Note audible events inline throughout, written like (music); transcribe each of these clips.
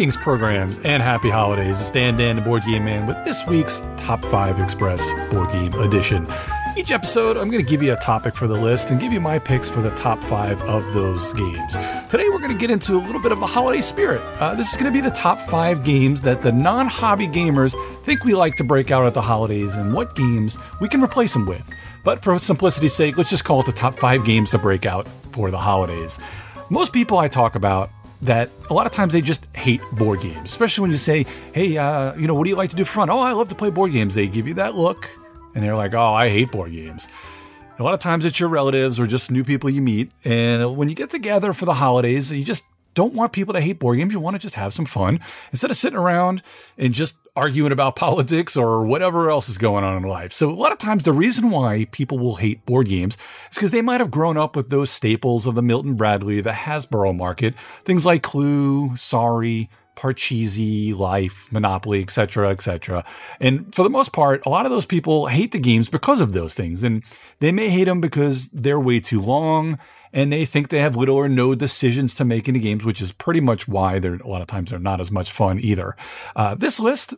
Greetings, programs, and happy holidays. Stan Dan, the Board Game Man, with this week's Top 5 Express Board Game Edition. Each episode, I'm going to give you a topic for the list and give you my picks for the top five of those games. Today, we're going to get into a little bit of the holiday spirit. Uh, this is going to be the top five games that the non hobby gamers think we like to break out at the holidays and what games we can replace them with. But for simplicity's sake, let's just call it the top five games to break out for the holidays. Most people I talk about that a lot of times they just hate board games, especially when you say, "Hey, uh, you know, what do you like to do for fun?" "Oh, I love to play board games." They give you that look, and they're like, "Oh, I hate board games." A lot of times it's your relatives or just new people you meet, and when you get together for the holidays, you just don't want people to hate board games. You want to just have some fun instead of sitting around and just arguing about (laughs) politics or whatever else is going on in life. So, a lot of times, the reason why people will hate board games is because they might have grown up with those staples of the Milton Bradley, the Hasbro market, things like Clue, Sorry, Parcheesi, Life, Monopoly, etc., etc. And for the most part, a lot of those people hate the games because of those things. And they may hate them because they're way too long and they think they have little or no decisions to make in the games, which is pretty much why they're a lot of times they're not as much fun either. Uh, this list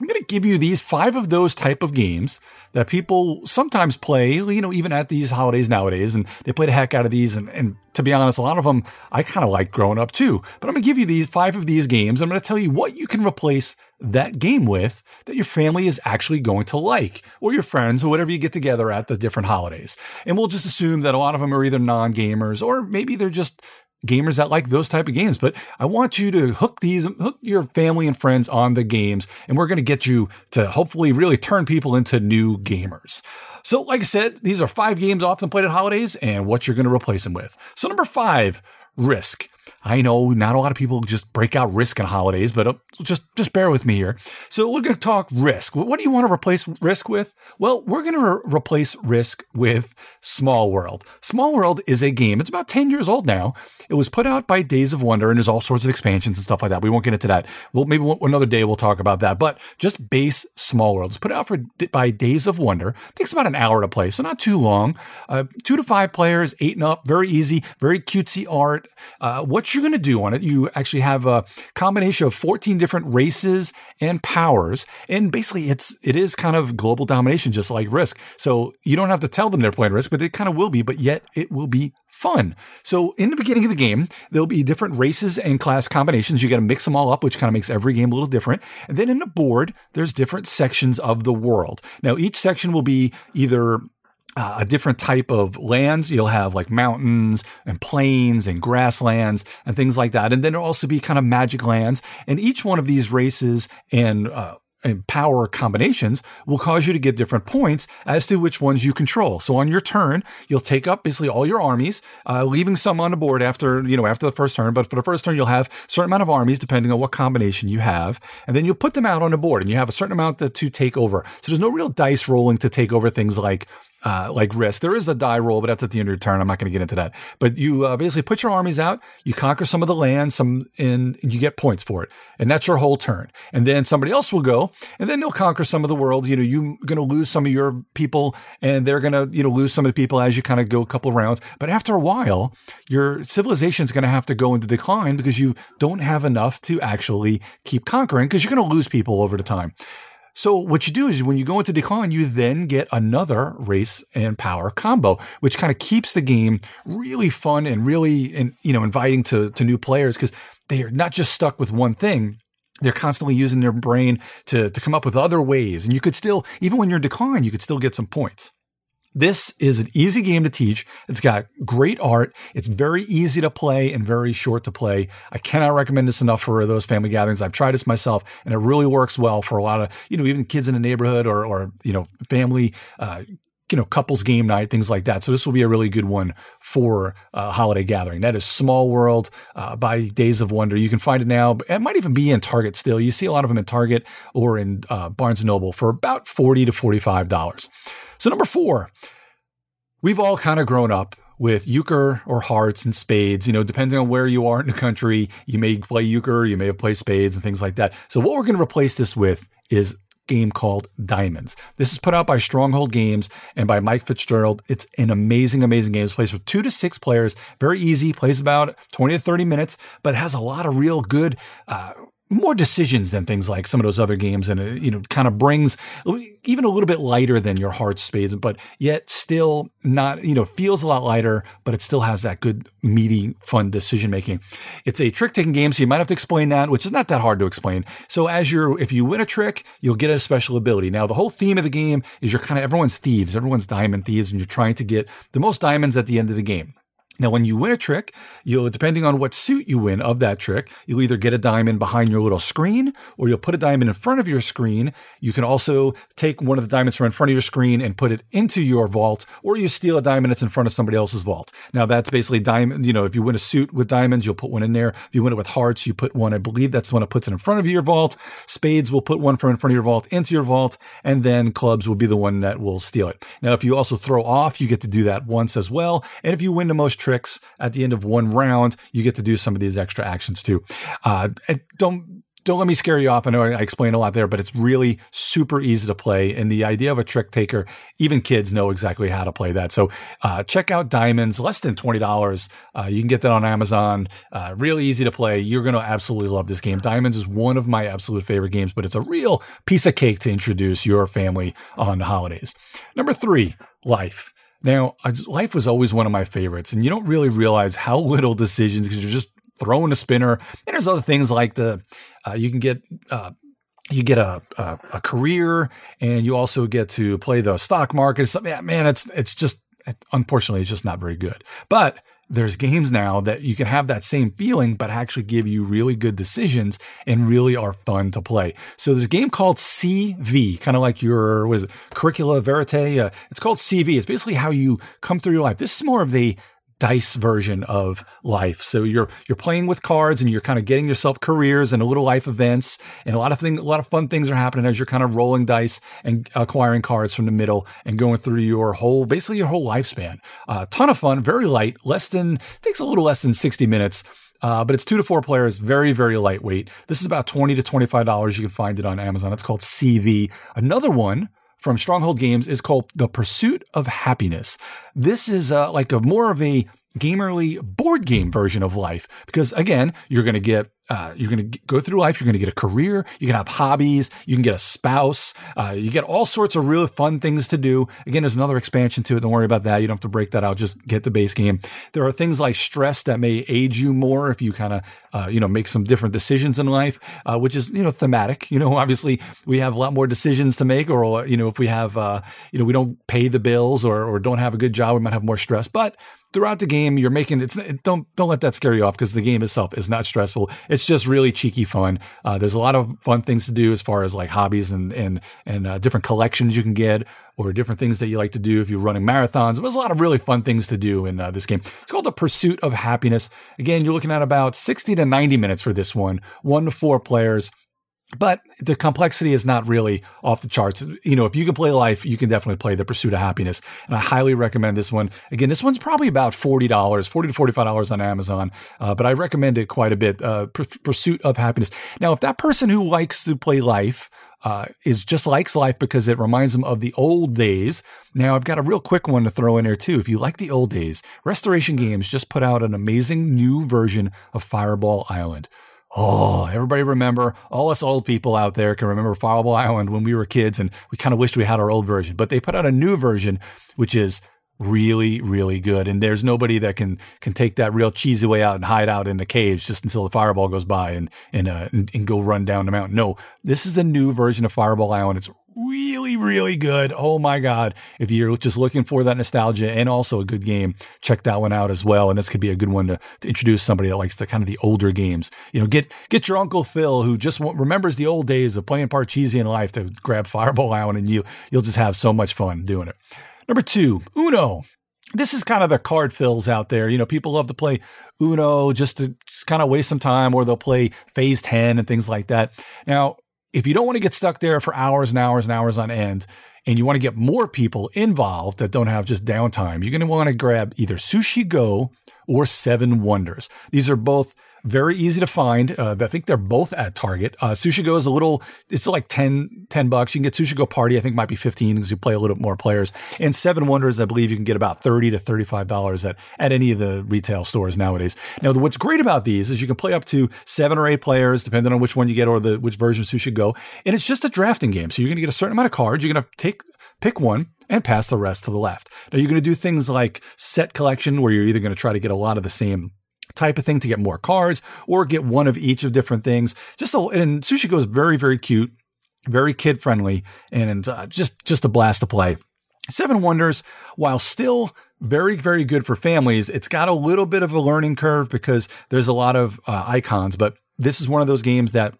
I'm going to give you these five of those type of games that people sometimes play, you know, even at these holidays nowadays. And they play the heck out of these. And, and to be honest, a lot of them I kind of like growing up too. But I'm going to give you these five of these games. I'm going to tell you what you can replace that game with that your family is actually going to like, or your friends, or whatever you get together at the different holidays. And we'll just assume that a lot of them are either non gamers or maybe they're just gamers that like those type of games. But I want you to hook these, hook your family and friends on the games, and we're going to get you to hopefully really turn people into new gamers. So, like I said, these are five games often played at holidays, and what you're going to replace them with. So, number five, Risk. I know not a lot of people just break out Risk on holidays, but uh, just just bear with me here. So we're going to talk Risk. What do you want to replace Risk with? Well, we're going to re- replace Risk with Small World. Small World is a game. It's about 10 years old now. It was put out by Days of Wonder and there's all sorts of expansions and stuff like that. We won't get into that. Well, maybe another day we'll talk about that, but just base Small World. It's put out for by Days of Wonder. It takes about an hour to play, so not too long. Uh, two to five players, eight and up, very easy, very cutesy art. Uh, what you're going to do on it, you actually have a combination of 14 different races and powers. And basically it's, it is kind of global domination, just like Risk. So you don't have to tell them they're playing Risk, but it kind of will be, but yet it will be fun. So in the beginning of the game, there'll be different races and class combinations. You got to mix them all up, which kind of makes every game a little different. And then in the board, there's different sections of the world. Now each section will be either uh, a different type of lands. You'll have like mountains and plains and grasslands and things like that. And then there'll also be kind of magic lands. And each one of these races and uh, and power combinations will cause you to get different points as to which ones you control. So on your turn, you'll take up basically all your armies, uh, leaving some on the board after you know after the first turn. But for the first turn, you'll have a certain amount of armies depending on what combination you have, and then you'll put them out on the board, and you have a certain amount to, to take over. So there's no real dice rolling to take over things like uh, like risk. There is a die roll, but that's at the end of your turn. I'm not going to get into that. But you uh, basically put your armies out, you conquer some of the land, some, and you get points for it, and that's your whole turn. And then somebody else will go, and then they'll conquer some of the world. You know, you're going to lose some of your people, and they're going to you know lose some of the people as you kind of go a couple rounds. But after a while, your civilization is going to have to go into decline because you don't have enough to actually keep conquering because you're going to lose people over the time. So what you do is when you go into decline, you then get another race and power combo, which kind of keeps the game really fun and really, and you know, inviting to to new players because they are not just stuck with one thing. They're constantly using their brain to to come up with other ways, and you could still, even when you're in decline, you could still get some points. This is an easy game to teach. It's got great art. It's very easy to play and very short to play. I cannot recommend this enough for those family gatherings. I've tried this myself and it really works well for a lot of, you know, even kids in the neighborhood or, or, you know, family, uh, you know, couples game night, things like that. So this will be a really good one for uh, holiday gathering. That is Small World uh, by Days of Wonder. You can find it now. It might even be in Target still. You see a lot of them in Target or in uh, Barnes Noble for about forty to forty-five dollars. So number four, we've all kind of grown up with euchre or hearts and spades. You know, depending on where you are in the country, you may play euchre, you may have played spades and things like that. So what we're going to replace this with is game called Diamonds. This is put out by Stronghold Games and by Mike Fitzgerald. It's an amazing, amazing game. It plays with two to six players. Very easy. Plays about 20 to 30 minutes, but has a lot of real good uh, more decisions than things like some of those other games, and it, you know, kind of brings even a little bit lighter than your heart spades, but yet still not, you know, feels a lot lighter, but it still has that good, meaty, fun decision making. It's a trick taking game, so you might have to explain that, which is not that hard to explain. So as you're, if you win a trick, you'll get a special ability. Now, the whole theme of the game is you're kind of everyone's thieves, everyone's diamond thieves, and you're trying to get the most diamonds at the end of the game. Now, when you win a trick, you'll, depending on what suit you win of that trick, you'll either get a diamond behind your little screen or you'll put a diamond in front of your screen. You can also take one of the diamonds from in front of your screen and put it into your vault, or you steal a diamond that's in front of somebody else's vault. Now, that's basically diamond. You know, if you win a suit with diamonds, you'll put one in there. If you win it with hearts, you put one. I believe that's the one that puts it in front of your vault. Spades will put one from in front of your vault into your vault, and then clubs will be the one that will steal it. Now, if you also throw off, you get to do that once as well. And if you win the most tricks at the end of one round, you get to do some of these extra actions too. Uh, don't don't let me scare you off. I know I explained a lot there, but it's really super easy to play. And the idea of a trick taker, even kids know exactly how to play that. So uh, check out Diamonds, less than $20. Uh, you can get that on Amazon. Uh, really easy to play. You're going to absolutely love this game. Diamonds is one of my absolute favorite games, but it's a real piece of cake to introduce your family on the holidays. Number three, Life. Now, life was always one of my favorites, and you don't really realize how (laughs) little decisions because you're just throwing a spinner. And there's other things like the uh, you can get. Uh, you get a, a, a career, and you also get to play the stock market. Man, it's it's just unfortunately it's just not very good. But there's games now that you can have that same feeling, but actually give you really good decisions and really are fun to play. So there's a game called CV, kind of like your, what is it, curricula verite? Uh, it's called CV. It's basically how you come through your life. This is more of the dice version of life. So you're you're playing with cards and you're kind of getting yourself careers and a little life events and a lot of things a lot of fun things are happening as you're kind of rolling dice and acquiring cards from the middle and going through your whole basically your whole lifespan. A uh, ton of fun, very light, less than takes a little less than 60 minutes. Uh, but it's two to four players, very, very lightweight. This is about 20 to $25. You can find it on Amazon. It's called CV. Another one from Stronghold Games is called The Pursuit of Happiness. This is uh, like a more of a gamerly board game version of life because again you're going to get uh, you're going to go through life you're going to get a career you can have hobbies you can get a spouse uh, you get all sorts of really fun things to do. Again there's another expansion to it don't worry about that you don't have to break that out just get the base game. There are things like stress that may age you more if you kind of uh, you know make some different decisions in life uh, which is you know thematic you know (laughs) obviously we have a lot more decisions to make or you know if we have uh, you know we don't pay the bills or, or don't have a good job we might have more stress but throughout the game you're making it's don't don't let that scare you off because the game itself is not stressful it's just really cheeky fun. Uh, there's a lot of fun things to do as far as like hobbies and and and uh, different collections you can get or different things that you like to do if you're running marathons. There's a lot of really fun things to do in uh, this game. It's called the pursuit of happiness. Again you're looking at about 60 to 90 minutes for this one. One to four players but the complexity is not really off the charts. You know, if you can play life, you can definitely play the pursuit of happiness. And I highly recommend this one. Again, this one's probably about $40, 40 to $45 on Amazon, uh, but I recommend it quite a bit. Uh, pursuit of happiness. Now, if that person who likes to play life, uh, is just likes life because it reminds them of the old days. Now, I've got a real quick one to throw in there too. If you like the old days, Restoration Games just put out an amazing new version of Fireball Island. Oh, everybody remember, all us old people out there can remember Fireball Island when we were kids and we kind of wished we had our old version, but they put out a new version, which is really, really good. And there's nobody that can, can take that real cheesy way out and hide out in the caves just until the fireball goes by and, and, uh, and, and go run down the mountain. No, this is the new version of Fireball Island. It's really, really good. Oh my God. If you're just looking for that nostalgia and also a good game, check that one out as well. And this could be a good one to, to introduce somebody that likes the kind of the older games. You know, get, get your Uncle Phil who just remembers the old days of playing Parcheesi in life to grab Fireball Island and you, you'll just have so much fun doing it. Number two, Uno. This is kind of the card fills out there. You know, people love to play Uno just to just kind of waste some time, or they'll play Phase 10 and things like that. Now, if you don't want to get stuck there for hours and hours and hours on end, and you want to get more people involved that don't have just downtime, you're going to want to grab either Sushi Go or Seven Wonders. These are both very easy to find. Uh, I think they're both at Target. Uh, Sushi Go is a little, it's like 10, 10 bucks. You can get Sushi Go Party, I think might be 15 because you play a little bit more players. And Seven Wonders, I believe you can get about 30 to $35 at, at any of the retail stores nowadays. Now, what's great about these is you can play up to seven or eight players, depending on which one you get or the which version of Sushi Go. And it's just a drafting game. So you're going to get a certain amount of cards. You're going to take, pick one and pass the rest to the left. Now you're going to do things like set collection where you're either going to try to get a lot of the same type of thing to get more cards or get one of each of different things. Just a, and Sushi Go is very, very cute, very kid friendly, and uh, just, just a blast to play. Seven Wonders, while still very, very good for families, it's got a little bit of a learning curve because there's a lot of uh, icons, but this is one of those games that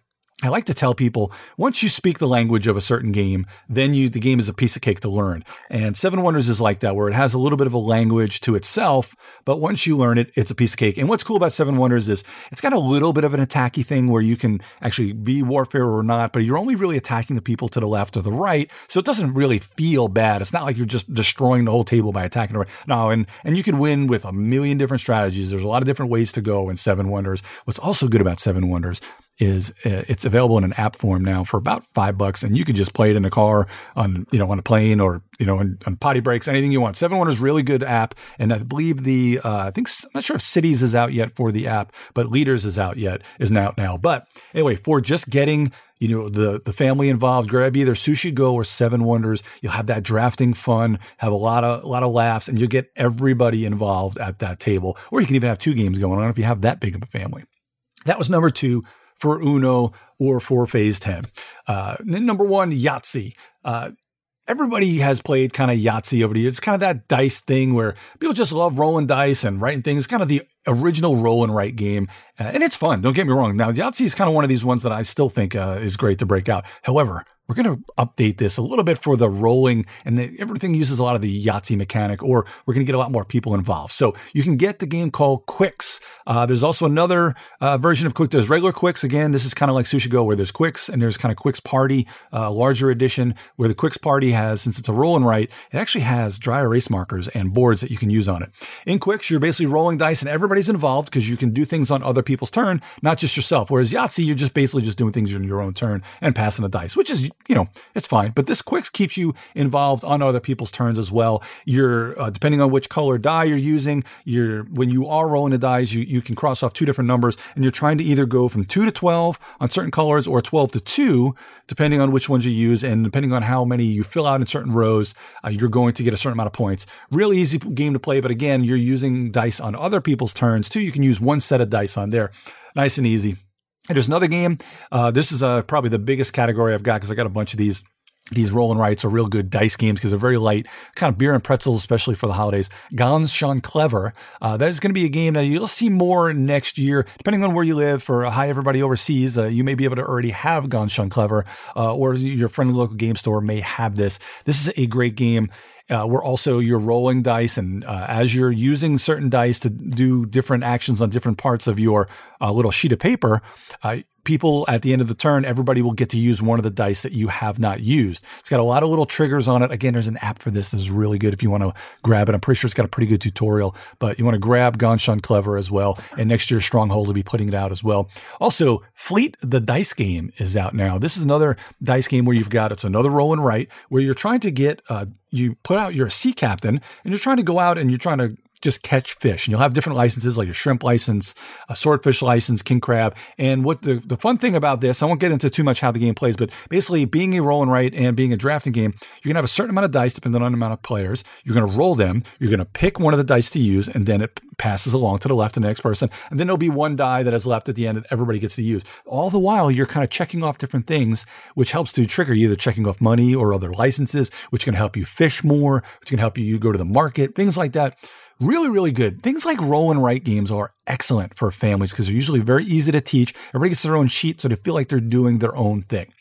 I like to tell people once you speak the language of a certain game, then you the game is a piece of cake to learn. And Seven Wonders is like that, where it has a little bit of a language to itself, but once you learn it, it's a piece of cake. And what's cool about Seven Wonders is it's got a little bit of an attacky thing where you can actually be warfare or not, but you're only really attacking the people to the left or the right, so it doesn't really feel bad. It's not like you're just destroying the whole table by attacking the right. No, and and you can win with a million different strategies. There's a lot of different ways to go in Seven Wonders. What's also good about Seven Wonders is uh, it's available in an app form now for about five bucks, and you can just play it in a car, on you know, on a plane, or you know, on, on potty breaks, anything you want. Seven Wonders really good app, and I believe the uh, I think I'm not sure if Cities is out yet for the app, but Leaders is out yet is out now. But anyway, for just getting you know the the family involved grab either sushi go or seven wonders you'll have that drafting fun have a lot of a lot of laughs and you'll get everybody involved at that table or you can even have two games going on if you have that big of a family that was number two for Uno or for Phase 10. Uh, number one, Yahtzee. Uh, everybody has played kind of Yahtzee over the years. It's kind of that dice thing where people just love rolling dice and writing things. It's kind of the original roll and write game. Uh, and it's fun. Don't get me wrong. Now, Yahtzee is kind of one of these ones that I still think uh, is great to break out. However, we're going to update this a little bit for the rolling, and the, everything uses a lot of the Yahtzee mechanic, or we're going to get a lot more people involved. So you can get the game called Qwixx. Uh, there's also another uh, version of Qwixx. There's regular Qwixx. Again, this is kind of like Sushi Go, where there's Qwixx and there's kind of Qwixx Party, uh, larger edition, where the Qwixx Party has, since it's a roll and write, it actually has dry erase markers and boards that you can use on it. In Qwixx, you're basically rolling dice, and everybody's involved because you can do things on other people's turn, not just yourself. Whereas Yahtzee, you're just basically just doing things in your own turn and passing the dice, which is, you know, it's fine. But this Qwixx keeps you involved on other people's turns as well. You're uh, depending on which color die you're using. You're when you are rolling the dice, you you can cross off two different numbers, and you're trying to either go from two to twelve on certain colors or twelve to two, depending on which ones you use, and depending on how many you fill out in certain rows, uh, you're going to get a certain amount of points. Really easy game to play, but again, you're using dice on other people's turns too. You can use one set of dice on there, nice and easy. There's another game. Uh, this is uh, probably the biggest category I've got because I got a bunch of these these roll and writes are real good dice games because they're very light, kind of beer and pretzels, especially for the holidays. Ganz Schön Clever. Uh, that is going to be a game that you'll see more next year, depending on where you live. For hi everybody overseas, uh, you may be able to already have Ganz Schön Clever, uh, or your friendly local game store may have this. This is a great game. Uh, where also you're rolling dice, and uh, as you're using certain dice to do different actions on different parts of your uh, little sheet of paper, uh, people at the end of the turn, everybody will get to use one of the dice that you have not used. It's got a lot of little triggers on it. Again, there's an app for this that's really good if you want to grab it. I'm pretty sure it's got a pretty good tutorial, but you want to grab Ganz Schön Clever as well. And next year, Stronghold will be putting it out as well. Also, Fleet the Dice Game is out now. This is another dice game where you've got, it's another roll and write where you're trying to get, uh, you put out you're a sea captain and you're trying to go out and you're trying to just catch fish. And you'll have different licenses like a shrimp license, a swordfish license, king crab. And what the, the fun thing about this, I won't get into too much how the game plays, but basically being a roll and write and being a drafting game, you're going to have a certain amount of dice depending on the amount of players. You're going to roll them. You're going to pick one of the dice to use, and then it passes along to the left to the next person. And then there'll be one die that is left at the end that everybody gets to use. All the while, you're kind of checking off different things, which helps to trigger either checking off money or other licenses, which can help you fish more, which can help you go to the market, things like that. Really, really good. Things like roll and write games are excellent for families because they're usually very easy to teach. Everybody gets their own sheet, so they feel like they're doing their own thing.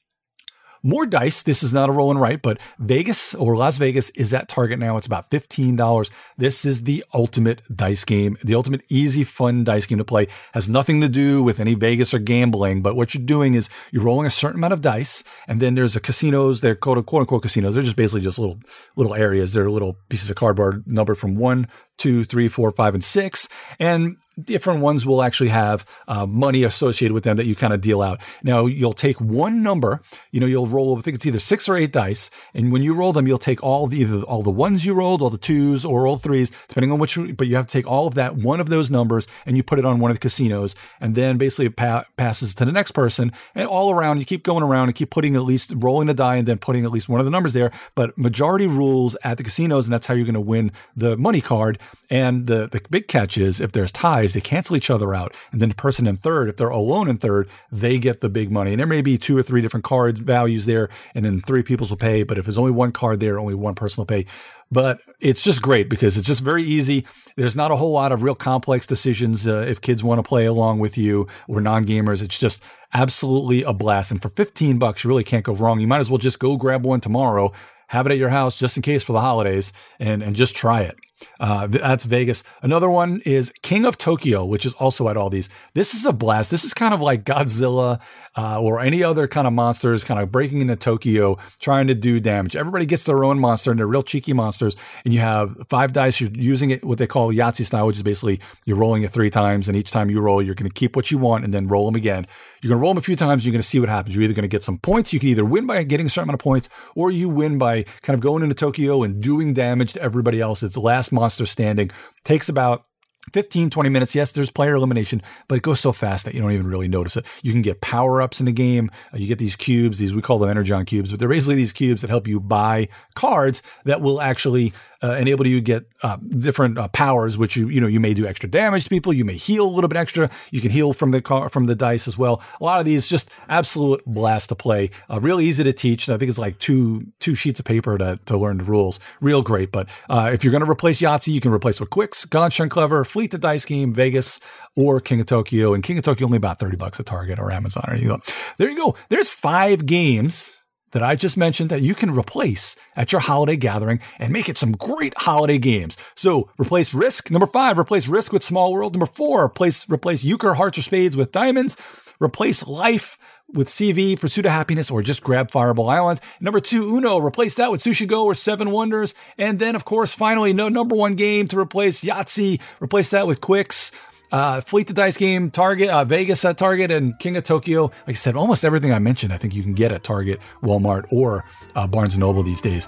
More dice. This is not a roll and write, but Vegas or Las Vegas is at Target now. It's about $15. This is the ultimate dice game, the ultimate easy, fun dice game to play. Has nothing to do with any Vegas or gambling, but what you're doing is you're rolling a certain amount of dice, and then there's a casinos. They're quote, quote unquote casinos. They're just basically just little little areas. They're little pieces of cardboard numbered from one two, three, four, five, and six. And different ones will actually have uh, money associated with them that you kind of deal out. Now, you'll take one number, you know, you'll roll, I think it's either six or eight dice. And when you roll them, you'll take all the, either all the ones you rolled, all the twos, or all threes, depending on which, but you have to take all of that, one of those numbers, and you put it on one of the casinos. And then basically it pa- passes to the next person. And all around, you keep going around and keep putting at least rolling a die and then putting at least one of the numbers there. But majority rules at the casinos, and that's how you're going to win the money card. And the, the big catch is if there's ties, they cancel each other out. And then the person in third, if they're alone in third, they get the big money. And there may be two or three different cards values there, and then three people will pay. But if there's only one card there, only one person will pay. But it's just great because it's just very easy. There's not a whole lot of real complex decisions uh, if kids want to play along with you or non gamers. It's just absolutely a blast. And for 15 bucks, you really can't go wrong. You might as well just go grab one tomorrow, have it at your house just in case for the holidays, and, and just try it. Uh, that's Vegas. Another one is King of Tokyo, which is also at all these. This is a blast. This is kind of like Godzilla uh, or any other kind of monsters kind of breaking into Tokyo, trying to do damage. Everybody gets their own monster, and they're real cheeky monsters. And you have five dice. You're using it what they call Yahtzee style, which is basically you're rolling it three times, and each time you roll, you're going to keep what you want and then roll them again. You're going to roll them a few times. You're going to see what happens. You're either going to get some points. You can either win by getting a certain amount of points, or you win by kind of going into Tokyo and doing damage to everybody else. It's last monster standing. Takes about 15, 20 minutes. Yes, there's player elimination, but it goes so fast that you don't even really notice it. You can get power ups in the game. Uh, you get these cubes, these, we call them Energon cubes, but they're basically these cubes that help you buy cards that will actually uh, enable you to get uh, different uh, powers, which you you know you may do extra damage to people. You may heal a little bit extra. You can heal from the car from the dice as well. A lot of these just absolute blast to play. Uh, real easy to teach. I think it's like two two sheets of paper to to learn the rules. Real great. But uh, if you're going to replace Yahtzee, you can replace with Qwixx, Gone Clever, Fleet the Dice Game, Vegas, or King of Tokyo. And King of Tokyo only about thirty bucks at Target or Amazon. There you go. There you go. There's five games that I just mentioned that you can replace at your holiday gathering and make it some great holiday games. So replace Risk. Number five, replace Risk with Small World. Number four, replace, replace Euchre, Hearts or Spades with Diamonds. Replace Life with CV, Pursuit of Happiness, or just grab Fireball Island. Number two, Uno, replace that with Sushi Go or Seven Wonders. And then, of course, finally, no number one game to replace Yahtzee, replace that with Qwixx. Uh, Fleet the Dice game, Target, uh, Vegas at Target, and King of Tokyo. Like I said, almost everything I mentioned, I think you can get at Target, Walmart, or uh, Barnes and Noble these days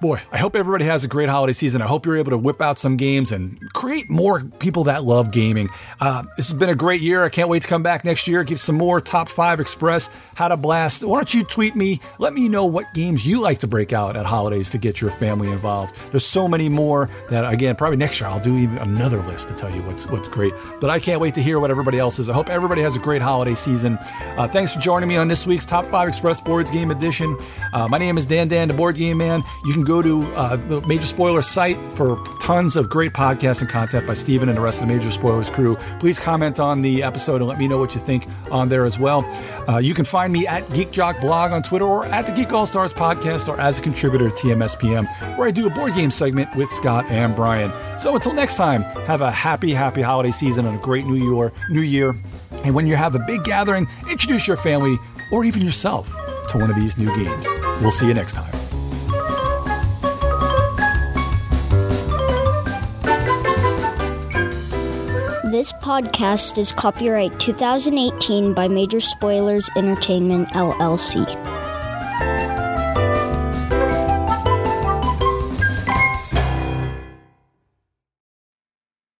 boy, I hope everybody has a great holiday season. I hope you're able to whip out some games and create more people that love gaming. Uh, this has been a great year. I can't wait to come back next year, give some more top five express, how to blast. Why don't you tweet me? Let me know what games you like to break out at holidays to get your family involved. There's so many more that, again, probably next year I'll do even another list to tell you what's what's great. But I can't wait to hear what everybody else is. I hope everybody has a great holiday season. Uh, thanks for joining me on this week's Top 5 Express Boards Game Edition. Uh, my name is Dan Dan, the Board Game Man. You can go to uh, the Major Spoiler site for tons of great podcasts and content by Stephen and the rest of the Major Spoilers crew. Please comment on the episode and let me know what you think on there as well. Uh, you can find me at Geek Jock Blog on Twitter or at the Geek All Stars podcast or as a contributor to TMSPM, where I do a board game segment with Scott and Brian. So until next time, have a happy, happy holiday season and a great new year. New year. And when you have a big gathering, introduce your family or even yourself to one of these new games. We'll see you next time. This podcast is copyright 2018 by Major Spoilers Entertainment, LLC.